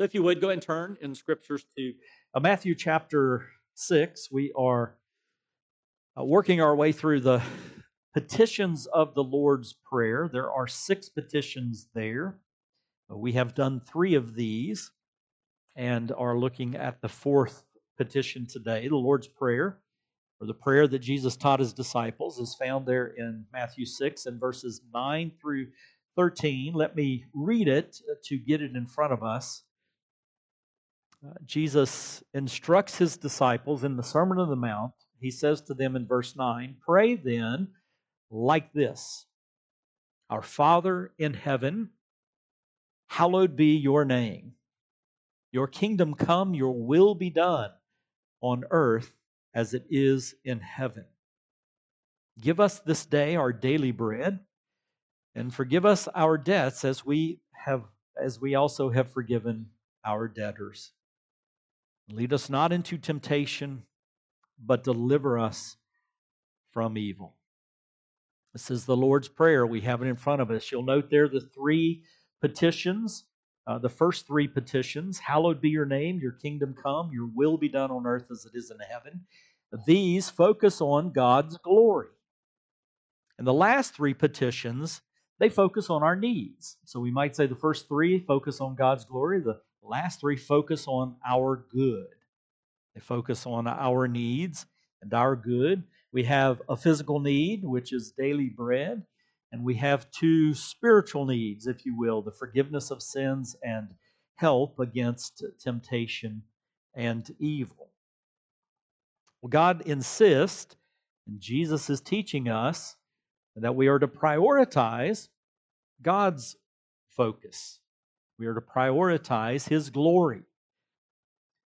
So, if you would go and turn in scriptures to uh, Matthew chapter 6. We are uh, working our way through the petitions of the Lord's Prayer. There are six petitions there. Uh, we have done three of these and are looking at the fourth petition today. The Lord's Prayer, or the prayer that Jesus taught his disciples, is found there in Matthew 6 and verses 9 through 13. Let me read it to get it in front of us. Jesus instructs his disciples in the Sermon on the Mount. He says to them in verse 9, Pray then like this Our Father in heaven, hallowed be your name. Your kingdom come, your will be done on earth as it is in heaven. Give us this day our daily bread, and forgive us our debts as we have as we also have forgiven our debtors. Lead us not into temptation, but deliver us from evil. This is the Lord's Prayer. We have it in front of us. You'll note there the three petitions. Uh, the first three petitions Hallowed be your name, your kingdom come, your will be done on earth as it is in heaven. These focus on God's glory. And the last three petitions, they focus on our needs. So we might say the first three focus on God's glory, the last three focus on our good. They focus on our needs and our good. We have a physical need, which is daily bread, and we have two spiritual needs, if you will the forgiveness of sins and help against temptation and evil. Well, God insists, and Jesus is teaching us, that we are to prioritize God's focus. We are to prioritize His glory.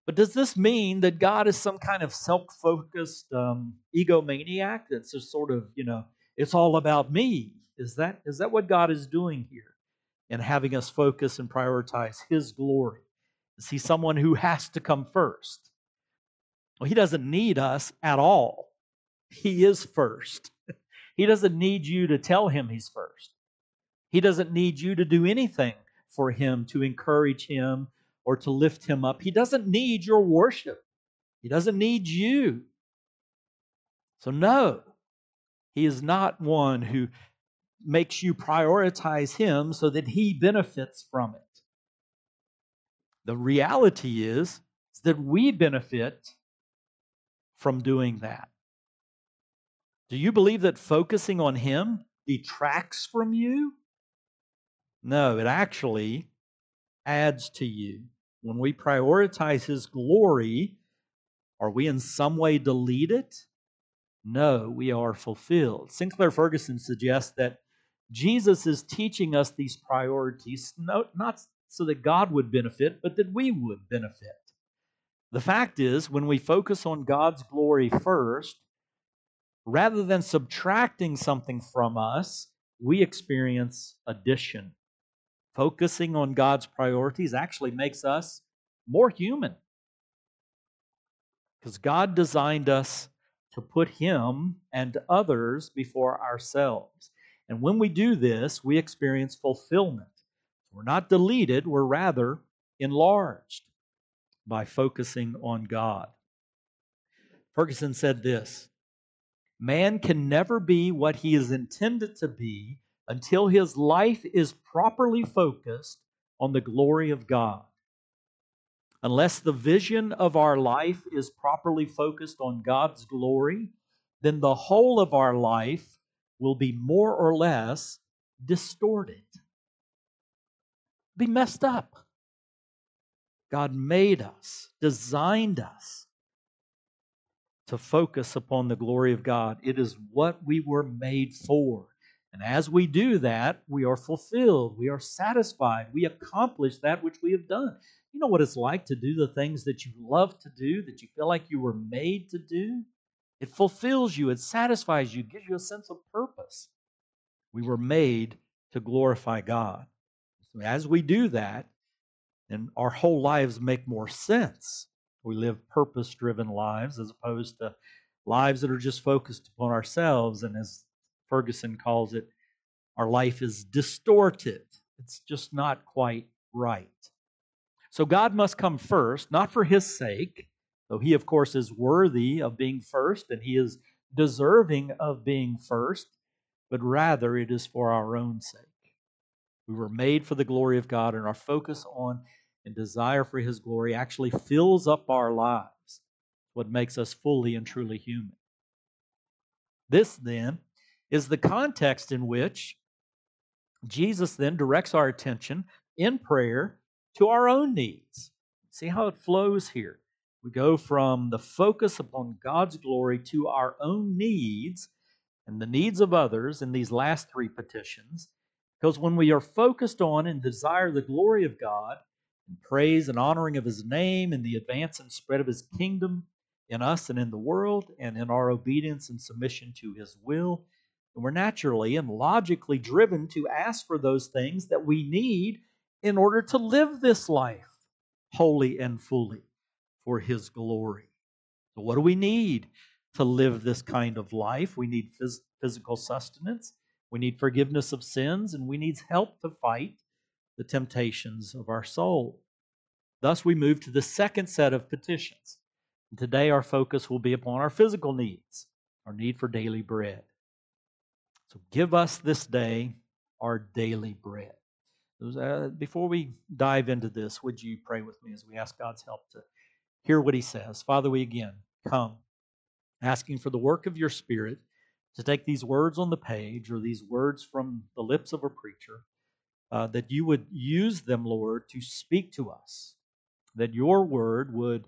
But does this mean that God is some kind of self focused um, egomaniac that's just sort of, you know, it's all about me? Is that, is that what God is doing here in having us focus and prioritize His glory? Is He someone who has to come first? Well, He doesn't need us at all. He is first. he doesn't need you to tell Him He's first. He doesn't need you to do anything for him, to encourage him, or to lift him up. He doesn't need your worship, he doesn't need you. So, no, he is not one who makes you prioritize him so that he benefits from it. The reality is, is that we benefit from doing that. Do you believe that focusing on him detracts from you? No, it actually adds to you. When we prioritize His glory, are we in some way deleted? No, we are fulfilled. Sinclair Ferguson suggests that Jesus is teaching us these priorities not so that God would benefit, but that we would benefit. The fact is, when we focus on God's glory first, rather than subtracting something from us, we experience addition focusing on God's priorities actually makes us more human. Because God designed us to put Him and others before ourselves. And when we do this, we experience fulfillment. We're not deleted, we're rather enlarged by focusing on God. Ferguson said this Man can never be what he is intended to be until his life is properly focused on the glory of God. Unless the vision of our life is properly focused on God's glory, then the whole of our life will be more or less distorted, be messed up. God made us, designed us to focus upon the glory of God. It is what we were made for. And as we do that, we are fulfilled, we are satisfied, we accomplish that which we have done. You know what it's like to do the things that you love to do, that you feel like you were made to do? It fulfills you, it satisfies you, gives you a sense of purpose. We were made to glorify God. So as we do that, then our whole lives make more sense. We live purpose driven lives as opposed to lives that are just focused upon ourselves and as Ferguson calls it, our life is distorted. It's just not quite right. So God must come first, not for his sake, though he, of course, is worthy of being first and he is deserving of being first, but rather it is for our own sake. We were made for the glory of God, and our focus on and desire for his glory actually fills up our lives, what makes us fully and truly human. This, then, is the context in which Jesus then directs our attention in prayer to our own needs. See how it flows here. We go from the focus upon God's glory to our own needs and the needs of others in these last three petitions. Because when we are focused on and desire the glory of God, and praise and honoring of His name, and the advance and spread of His kingdom in us and in the world, and in our obedience and submission to His will, and we're naturally and logically driven to ask for those things that we need in order to live this life wholly and fully for His glory. So, what do we need to live this kind of life? We need phys- physical sustenance, we need forgiveness of sins, and we need help to fight the temptations of our soul. Thus, we move to the second set of petitions. And today, our focus will be upon our physical needs, our need for daily bread. So, give us this day our daily bread. Uh, before we dive into this, would you pray with me as we ask God's help to hear what He says? Father, we again come asking for the work of your Spirit to take these words on the page or these words from the lips of a preacher, uh, that you would use them, Lord, to speak to us, that your word would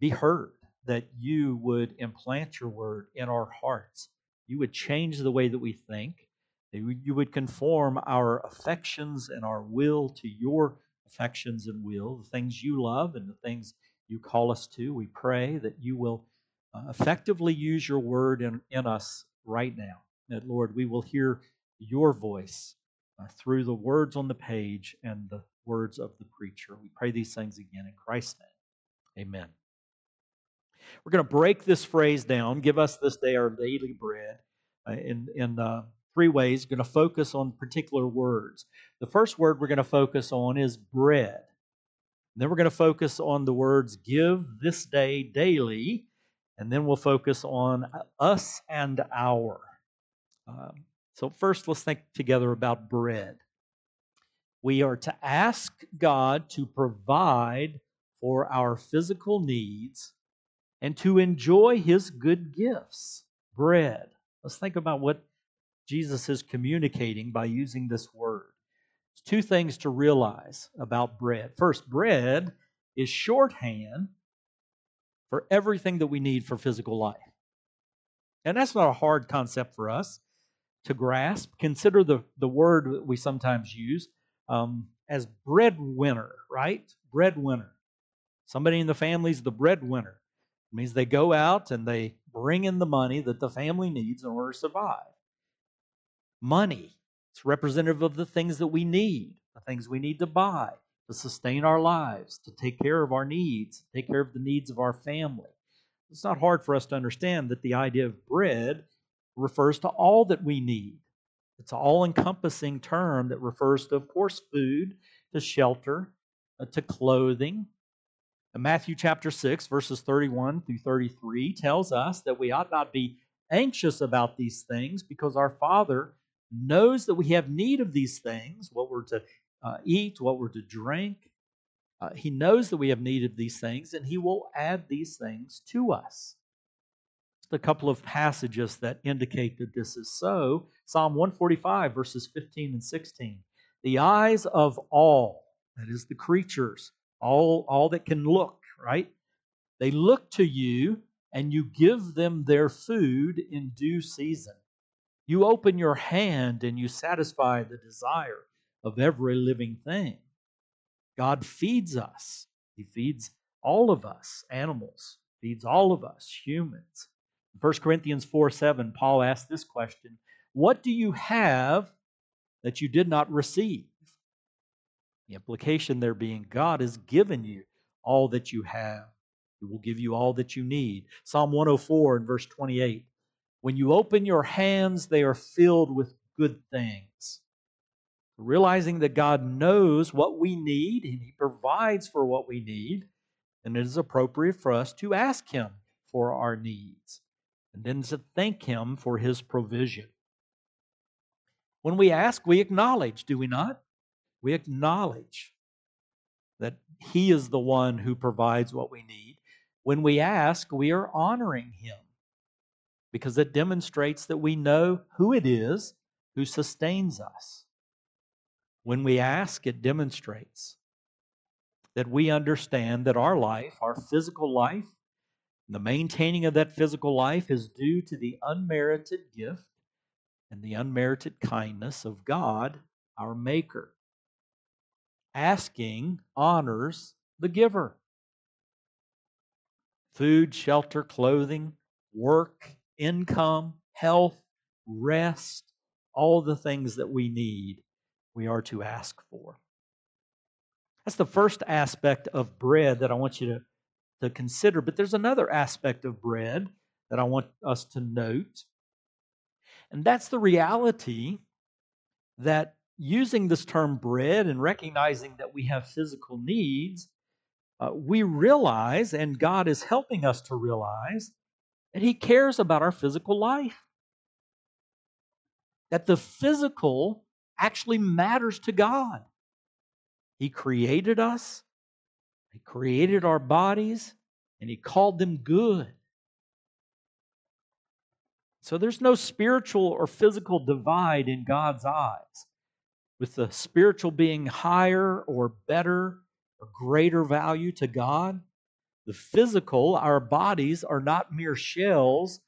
be heard, that you would implant your word in our hearts. You would change the way that we think you would conform our affections and our will to your affections and will, the things you love and the things you call us to. We pray that you will uh, effectively use your word in, in us right now. That, Lord, we will hear your voice uh, through the words on the page and the words of the preacher. We pray these things again in Christ's name. Amen. We're going to break this phrase down. Give us this day our daily bread. Uh, in in uh, three ways, going to focus on particular words. The first word we're going to focus on is bread. And then we're going to focus on the words give this day daily. And then we'll focus on us and our. Um, so, first, let's think together about bread. We are to ask God to provide for our physical needs and to enjoy his good gifts. Bread. Let's think about what Jesus is communicating by using this word. There's two things to realize about bread. First, bread is shorthand for everything that we need for physical life. And that's not a hard concept for us to grasp. Consider the, the word that we sometimes use um, as breadwinner, right? Breadwinner. Somebody in the family is the breadwinner. It means they go out and they bring in the money that the family needs in order to survive money. It's representative of the things that we need, the things we need to buy to sustain our lives, to take care of our needs, take care of the needs of our family. It's not hard for us to understand that the idea of bread refers to all that we need. It's an all encompassing term that refers to, of course, food, to shelter, uh, to clothing. And Matthew chapter 6, verses 31 through 33 tells us that we ought not be anxious about these things because our Father knows that we have need of these things, what we're to uh, eat, what we're to drink. Uh, he knows that we have need of these things, and He will add these things to us. Just a couple of passages that indicate that this is so. Psalm 145, verses 15 and 16. The eyes of all, that is the creatures, all, all that can look, right? They look to you, and you give them their food in due season. You open your hand and you satisfy the desire of every living thing. God feeds us. He feeds all of us, animals, feeds all of us, humans. In 1 Corinthians 4 7, Paul asks this question What do you have that you did not receive? The implication there being God has given you all that you have. He will give you all that you need. Psalm 104 and verse 28 when you open your hands, they are filled with good things. Realizing that God knows what we need and He provides for what we need, and it is appropriate for us to ask Him for our needs and then to thank Him for His provision. When we ask, we acknowledge, do we not? We acknowledge that He is the one who provides what we need. When we ask, we are honoring Him because it demonstrates that we know who it is who sustains us. When we ask, it demonstrates that we understand that our life, our physical life, the maintaining of that physical life is due to the unmerited gift and the unmerited kindness of God, our Maker. Asking honors the giver. Food, shelter, clothing, work, income, health, rest, all the things that we need, we are to ask for. That's the first aspect of bread that I want you to, to consider. But there's another aspect of bread that I want us to note. And that's the reality that using this term bread and recognizing that we have physical needs, uh, we realize, and God is helping us to realize, that He cares about our physical life. That the physical actually matters to God. He created us, He created our bodies, and He called them good. So there's no spiritual or physical divide in God's eyes, with the spiritual being higher or better or greater value to God. The physical, our bodies, are not mere shells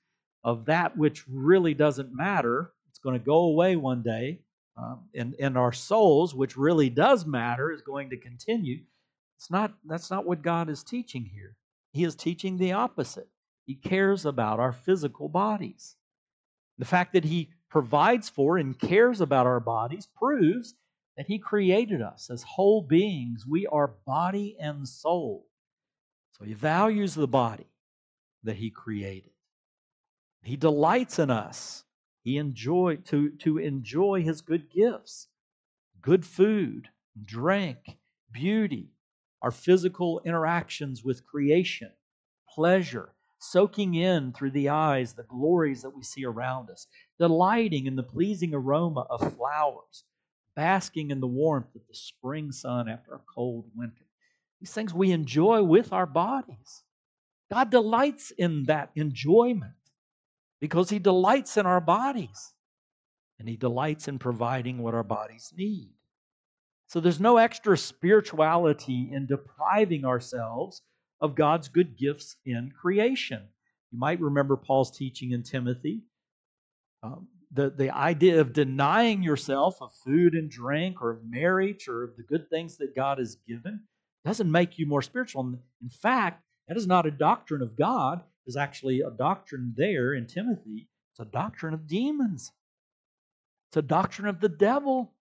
of that which really doesn't matter. It's going to go away one day. Um, and, and our souls, which really does matter, is going to continue. It's not, that's not what God is teaching here. He is teaching the opposite. He cares about our physical bodies. The fact that He provides for and cares about our bodies proves that He created us as whole beings. We are body and soul. So He values the body that He created. He delights in us. He enjoy to, to enjoy His good gifts, good food, drink, beauty, our physical interactions with creation, pleasure, soaking in through the eyes the glories that we see around us, delighting in the pleasing aroma of flowers, basking in the warmth of the spring sun after a cold winter. These things we enjoy with our bodies. God delights in that enjoyment because He delights in our bodies and He delights in providing what our bodies need. So there's no extra spirituality in depriving ourselves of God's good gifts in creation. You might remember Paul's teaching in Timothy. Um, the, the idea of denying yourself of food and drink or of marriage or of the good things that God has given doesn't make you more spiritual. In fact, that is not a doctrine of God, it's actually a doctrine there in Timothy. It's a doctrine of demons, it's a doctrine of the devil.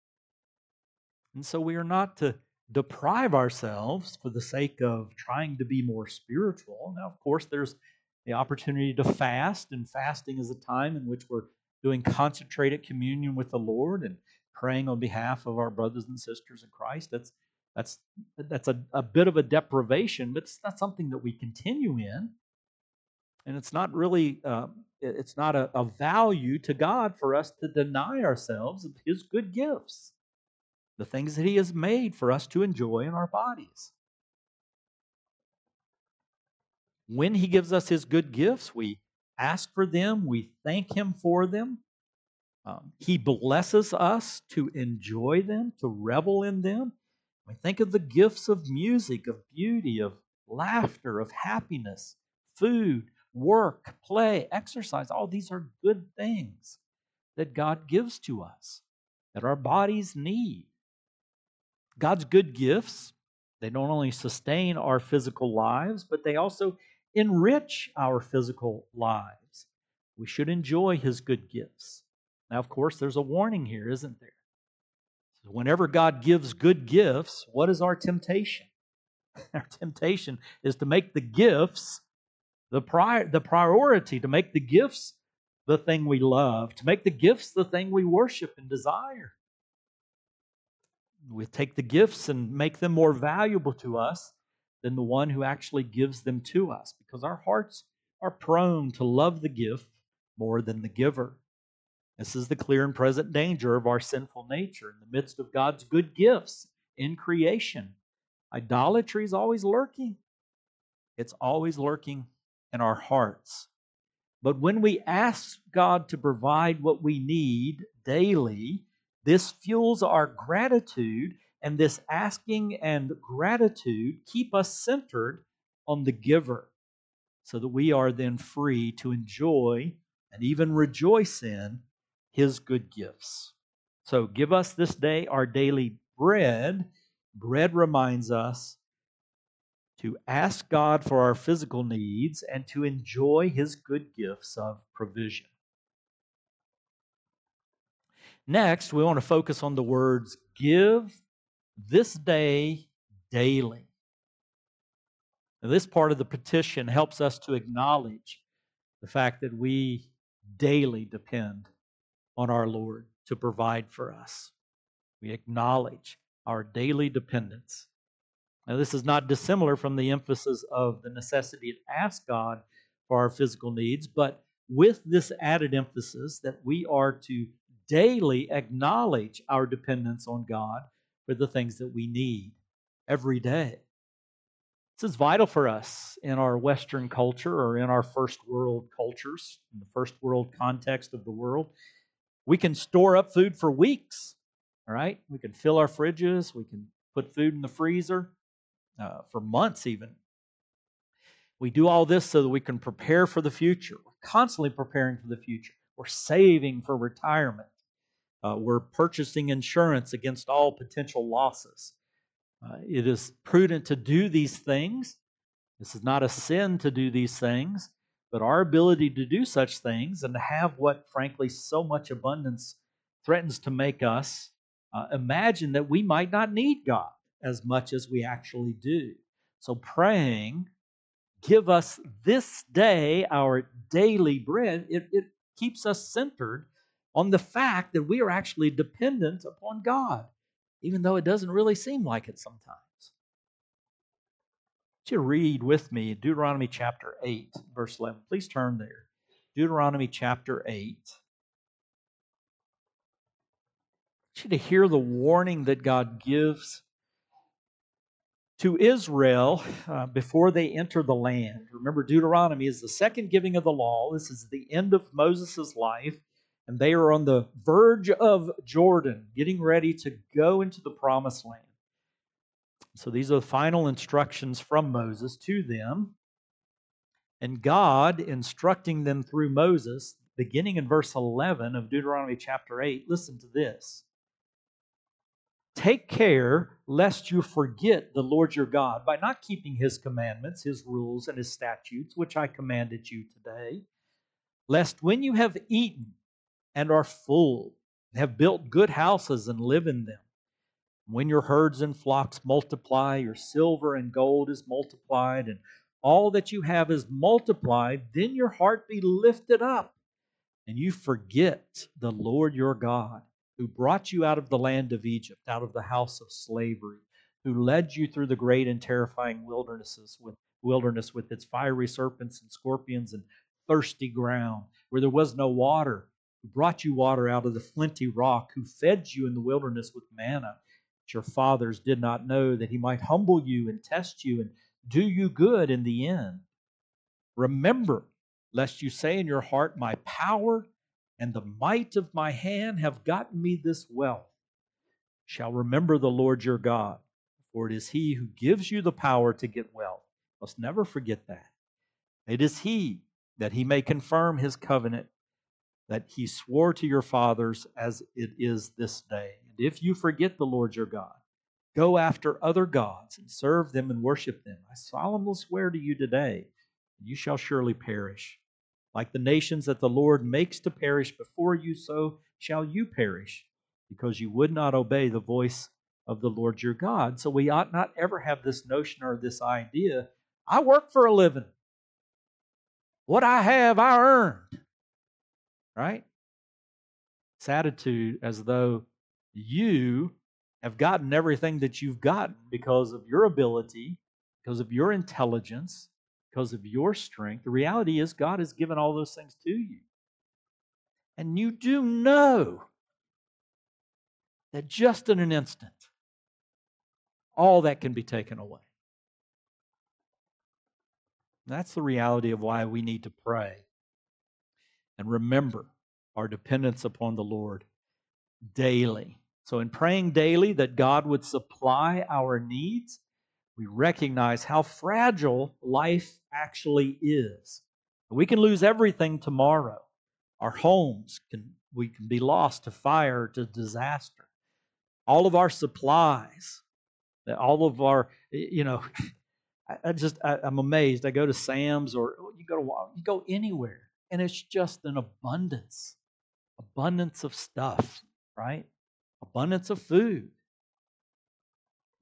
And so we are not to deprive ourselves for the sake of trying to be more spiritual. Now, of course, there's the opportunity to fast, and fasting is a time in which we're doing concentrated communion with the Lord and praying on behalf of our brothers and sisters in Christ. That's that's that's a, a bit of a deprivation, but it's not something that we continue in. And it's not really uh, it's not a, a value to God for us to deny ourselves of His good gifts the things that He has made for us to enjoy in our bodies. When He gives us His good gifts, we ask for them, we thank Him for them. Um, he blesses us to enjoy them, to revel in them. We think of the gifts of music, of beauty, of laughter, of happiness, food, work, play, exercise. All these are good things that God gives to us, that our bodies need. God's good gifts, they don't only sustain our physical lives, but they also enrich our physical lives. We should enjoy His good gifts. Now, of course, there's a warning here, isn't there? So whenever God gives good gifts, what is our temptation? Our temptation is to make the gifts the, pri- the priority, to make the gifts the thing we love, to make the gifts the thing we worship and desire. We take the gifts and make them more valuable to us than the one who actually gives them to us because our hearts are prone to love the gift more than the giver. This is the clear and present danger of our sinful nature in the midst of God's good gifts in creation. Idolatry is always lurking, it's always lurking in our hearts. But when we ask God to provide what we need daily, this fuels our gratitude, and this asking and gratitude keep us centered on the giver so that we are then free to enjoy and even rejoice in his good gifts. So give us this day our daily bread. Bread reminds us to ask God for our physical needs and to enjoy his good gifts of provision. Next, we want to focus on the words give this day daily. Now, this part of the petition helps us to acknowledge the fact that we daily depend on our Lord to provide for us. We acknowledge our daily dependence. Now, this is not dissimilar from the emphasis of the necessity to ask God for our physical needs, but with this added emphasis that we are to daily acknowledge our dependence on God for the things that we need every day. This is vital for us in our Western culture or in our first world cultures, in the first world context of the world. We can store up food for weeks, all right? We can fill our fridges, we can put food in the freezer uh, for months, even. We do all this so that we can prepare for the future. We're constantly preparing for the future. We're saving for retirement. Uh, we're purchasing insurance against all potential losses. Uh, it is prudent to do these things. This is not a sin to do these things, but our ability to do such things and to have what, frankly, so much abundance threatens to make us uh, imagine that we might not need God as much as we actually do. So, praying, give us this day our daily bread, it, it keeps us centered on the fact that we are actually dependent upon God even though it doesn't really seem like it sometimes. You read with me Deuteronomy chapter 8, verse 11. Please turn there. Deuteronomy chapter 8. I want you to hear the warning that God gives to Israel uh, before they enter the land. Remember, Deuteronomy is the second giving of the law. This is the end of Moses' life and they are on the verge of Jordan, getting ready to go into the promised land. So these are the final instructions from Moses to them. And God instructing them through Moses, beginning in verse 11 of Deuteronomy chapter 8, listen to this. Take care lest you forget the Lord your God by not keeping his commandments, his rules, and his statutes, which I commanded you today, lest when you have eaten and are full, have built good houses and live in them. When your herds and flocks multiply, your silver and gold is multiplied, and all that you have is multiplied, then your heart be lifted up, and you forget the Lord your God, who brought you out of the land of Egypt, out of the house of slavery, who led you through the great and terrifying wildernesses with wilderness with its fiery serpents and scorpions and thirsty ground, where there was no water who brought you water out of the flinty rock, who fed you in the wilderness with manna, that your fathers did not know, that he might humble you and test you and do you good in the end. Remember, lest you say in your heart, My power and the might of my hand have gotten me this wealth. Shall remember the Lord your God, for it is he who gives you the power to get wealth. Must never forget that. It is he that he may confirm his covenant that he swore to your fathers as it is this day. And if you forget the Lord your God, go after other gods and serve them and worship them, I solemnly swear to you today, you shall surely perish. Like the nations that the Lord makes to perish before you, so shall you perish, because you would not obey the voice of the Lord your God. So we ought not ever have this notion or this idea I work for a living. What I have, I earned right? This attitude as though you have gotten everything that you've gotten because of your ability, because of your intelligence, because of your strength. The reality is, God has given all those things to you. And you do know that just in an instant, all that can be taken away. That's the reality of why we need to pray and remember our dependence upon the Lord daily. So, in praying daily that God would supply our needs, we recognize how fragile life actually is. We can lose everything tomorrow. Our homes can we can be lost to fire, to disaster. All of our supplies, all of our, you know, I, just I, am amazed. I go to Sam's or oh, you go to you go anywhere, and it's just an abundance, abundance of stuff, right? Abundance of food.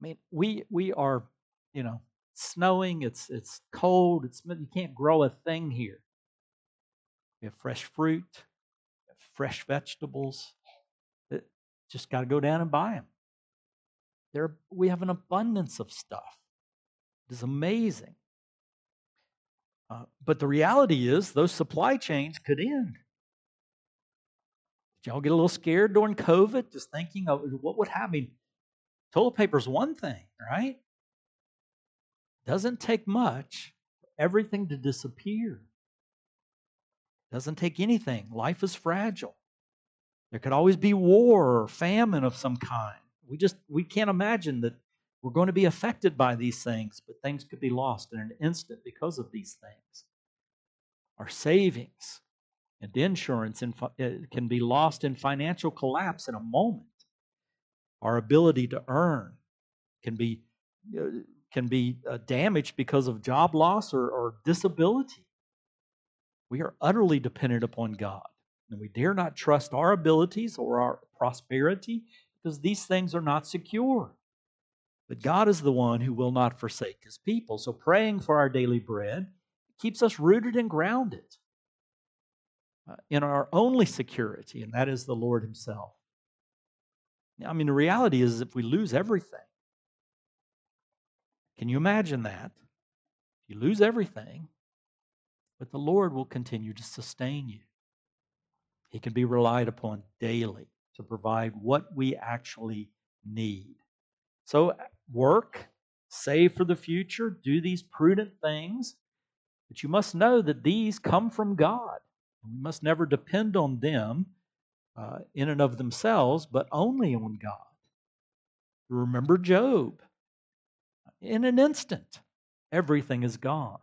I mean, we we are, you know, snowing. It's it's cold. It's you can't grow a thing here. We have fresh fruit, have fresh vegetables. It, just got to go down and buy them. There, we have an abundance of stuff. It is amazing. Uh, but the reality is, those supply chains could end. Did y'all get a little scared during COVID, just thinking of what would happen? Toilet paper is one thing, right? Doesn't take much for everything to disappear. Doesn't take anything. Life is fragile. There could always be war or famine of some kind. We just we can't imagine that we're going to be affected by these things, but things could be lost in an instant because of these things. Our savings and insurance eh, can be lost in financial collapse in a moment. Our ability to earn can be uh, can be uh, damaged because of job loss or, or disability. We are utterly dependent upon God, and we dare not trust our abilities or our prosperity because these things are not secure. But God is the one who will not forsake his people. So praying for our daily bread keeps us rooted and grounded uh, in our only security, and that is the Lord himself. I mean, the reality is if we lose everything, can you imagine that? If you lose everything, but the Lord will continue to sustain you. He can be relied upon daily to provide what we actually need. So work, save for the future, do these prudent things. But you must know that these come from God. We must never depend on them uh, in and of themselves, but only on God. Remember Job. In an instant, everything is gone.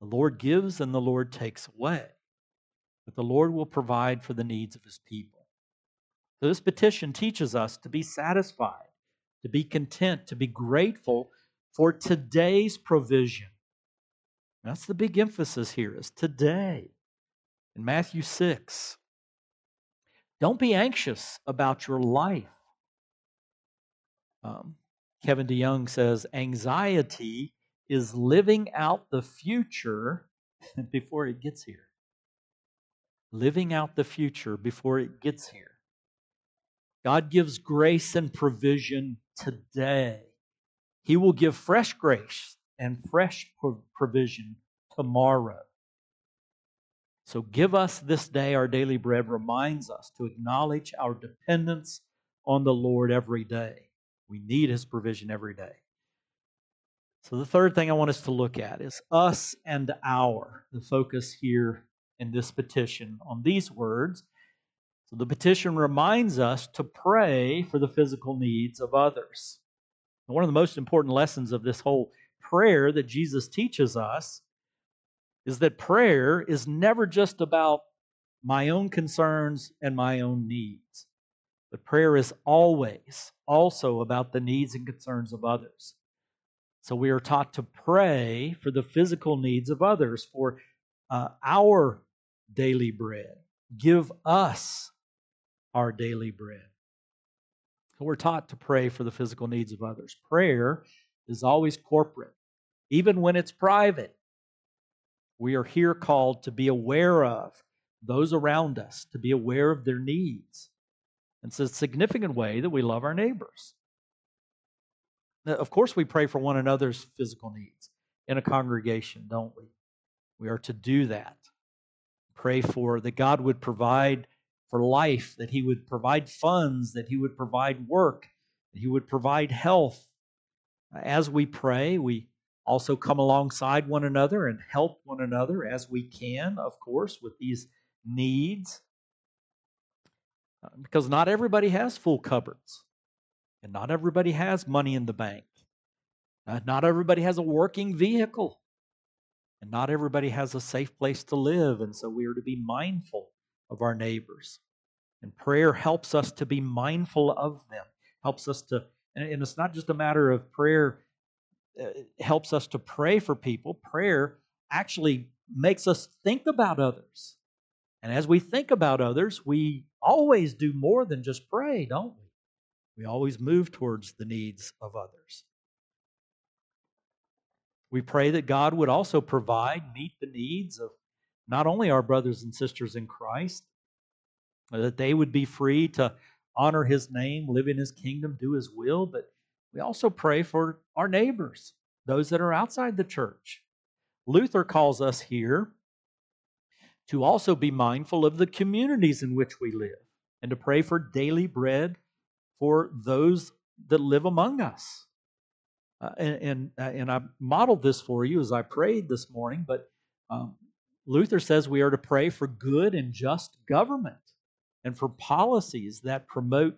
The Lord gives and the Lord takes away. But the Lord will provide for the needs of his people. So this petition teaches us to be satisfied to be content, to be grateful for today's provision. That's the big emphasis here is today. In Matthew 6, don't be anxious about your life. Um, Kevin DeYoung says anxiety is living out the future before it gets here. Living out the future before it gets here. God gives grace and provision today. He will give fresh grace and fresh provision tomorrow. So give us this day our daily bread reminds us to acknowledge our dependence on the Lord every day. We need his provision every day. So the third thing I want us to look at is us and our. The focus here in this petition on these words so the petition reminds us to pray for the physical needs of others. And one of the most important lessons of this whole prayer that Jesus teaches us is that prayer is never just about my own concerns and my own needs. But prayer is always also about the needs and concerns of others. So we are taught to pray for the physical needs of others, for uh, our daily bread. Give us our daily bread. we're taught to pray for the physical needs of others. Prayer is always corporate, even when it's private. We are here called to be aware of those around us, to be aware of their needs. And it's a significant way that we love our neighbors. Now, Of course, we pray for one another's physical needs in a congregation, don't we? We are to do that. Pray for that God would provide for life, that He would provide funds, that He would provide work, that He would provide health. As we pray, we also come alongside one another and help one another as we can, of course, with these needs. Uh, because not everybody has full cupboards, and not everybody has money in the bank. Uh, not everybody has a working vehicle, and not everybody has a safe place to live. And so we are to be mindful of our neighbors. And prayer helps us to be mindful of them, helps us to, and it's not just a matter of prayer uh, helps us to pray for people. Prayer actually makes us think about others. And as we think about others, we always do more than just pray, don't we? We always move towards the needs of others. We pray that God would also provide, meet the needs of not only our brothers and sisters in Christ, that they would be free to honor His name, live in His kingdom, do His will, but we also pray for our neighbors, those that are outside the church. Luther calls us here to also be mindful of the communities in which we live and to pray for daily bread for those that live among us. Uh, and, and, uh, and I modeled this for you as I prayed this morning, but um, Luther says we are to pray for good and just government and for policies that promote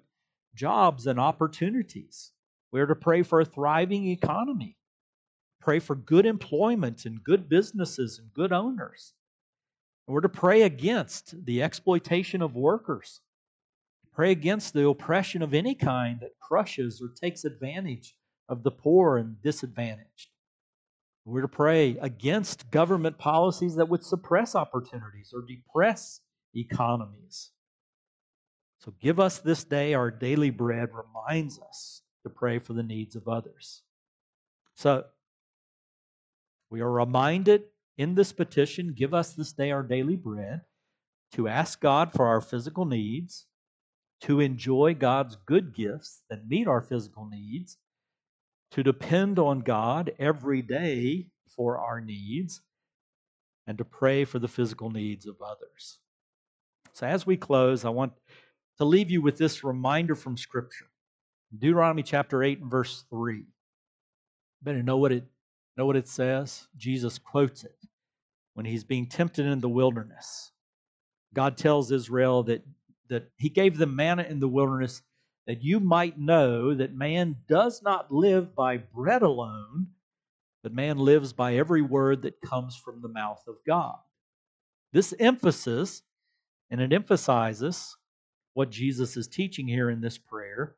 jobs and opportunities. We are to pray for a thriving economy, pray for good employment and good businesses and good owners. And we're to pray against the exploitation of workers, pray against the oppression of any kind that crushes or takes advantage of the poor and disadvantaged. We're to pray against government policies that would suppress opportunities or depress economies. So give us this day our daily bread reminds us to pray for the needs of others. So we are reminded in this petition give us this day our daily bread, to ask God for our physical needs, to enjoy God's good gifts that meet our physical needs, to depend on God every day for our needs, and to pray for the physical needs of others. So, as we close, I want to leave you with this reminder from Scripture. Deuteronomy chapter 8 and verse 3. Better know what it know what it says? Jesus quotes it when he's being tempted in the wilderness. God tells Israel that, that he gave them manna in the wilderness that you might know that man does not live by bread alone, but man lives by every word that comes from the mouth of God. This emphasis, and it emphasizes what Jesus is teaching here in this prayer,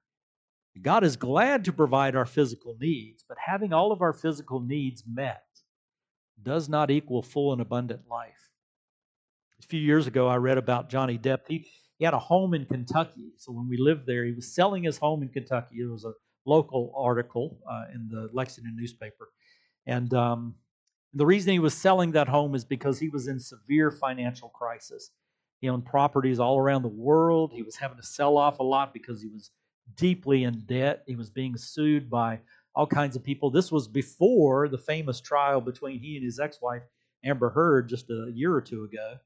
God is glad to provide our physical needs, but having all of our physical needs met does not equal full and abundant life. A few years ago, I read about Johnny Depp. He, he had a home in Kentucky. So when we lived there, he was selling his home in Kentucky. It was a local article uh, in the Lexington newspaper. And um, the reason he was selling that home is because he was in severe financial crisis. He owned properties all around the world. He was having to sell off a lot because he was deeply in debt. He was being sued by all kinds of people. This was before the famous trial between he and his ex wife, Amber Heard, just a year or two ago.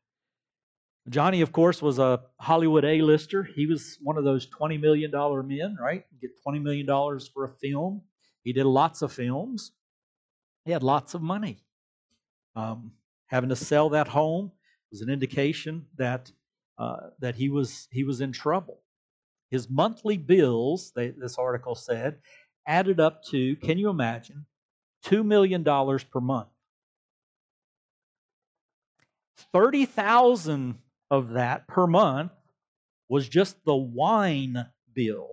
Johnny, of course, was a Hollywood A-lister. He was one of those $20 million men, right? Get $20 million for a film. He did lots of films. He had lots of money. Um, having to sell that home was an indication that uh, that he was he was in trouble. His monthly bills, they, this article said, added up to, can you imagine, $2 million per month. 30,000 of that per month was just the wine bill.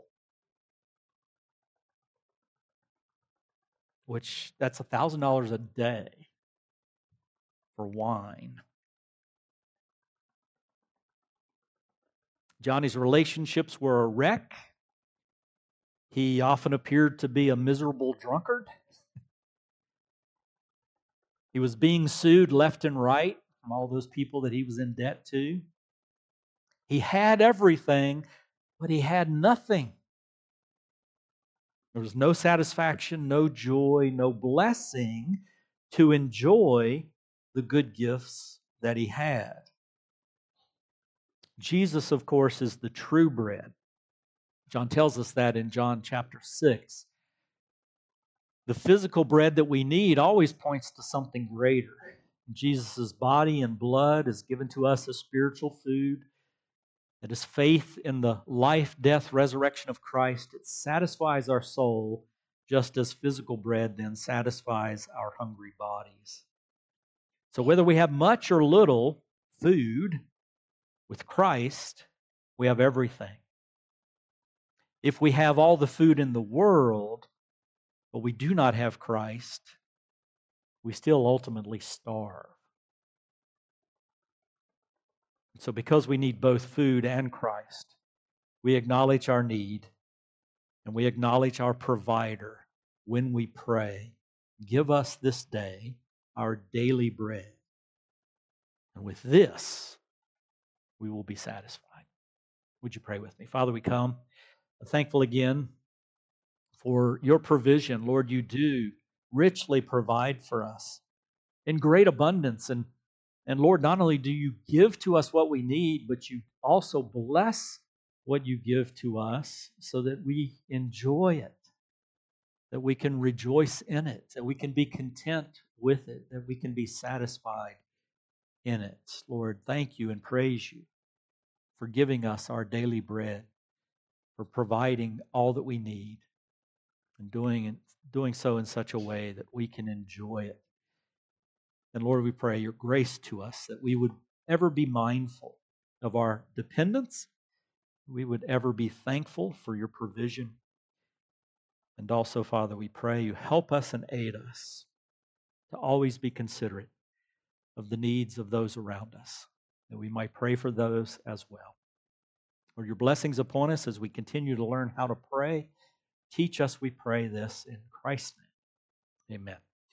Which that's a $1,000 a day for wine. Johnny's relationships were a wreck. He often appeared to be a miserable drunkard. He was being sued left and right from all those people that he was in debt to. He had everything, but he had nothing. There was no satisfaction, no joy, no blessing to enjoy the good gifts that he had. Jesus, of course, is the true bread. John tells us that in John chapter 6. The physical bread that we need always points to something greater. Jesus' body and blood is given to us as spiritual food. It is faith in the life, death, resurrection of Christ. It satisfies our soul just as physical bread then satisfies our hungry bodies. So, whether we have much or little food with Christ, we have everything. If we have all the food in the world, but we do not have Christ, we still ultimately starve. So, because we need both food and Christ, we acknowledge our need and we acknowledge our provider when we pray. Give us this day our daily bread. And with this, we will be satisfied. Would you pray with me? Father, we come thankful again for your provision. Lord, you do richly provide for us in great abundance. And and Lord, not only do you give to us what we need, but you also bless what you give to us so that we enjoy it, that we can rejoice in it, that we can be content with it, that we can be satisfied in it. Lord, thank you and praise you for giving us our daily bread, for providing all that we need, and doing, it, doing so in such a way that we can enjoy it and Lord, we pray your grace to us that we would ever be mindful of our dependence. We would ever be thankful for your provision. And also, Father, we pray you help us and aid us to always be considerate of the needs of those around us, that we might pray for those as well. Lord, your blessings upon us as we continue to learn how to pray. Teach us, we pray this in Christ's name. Amen.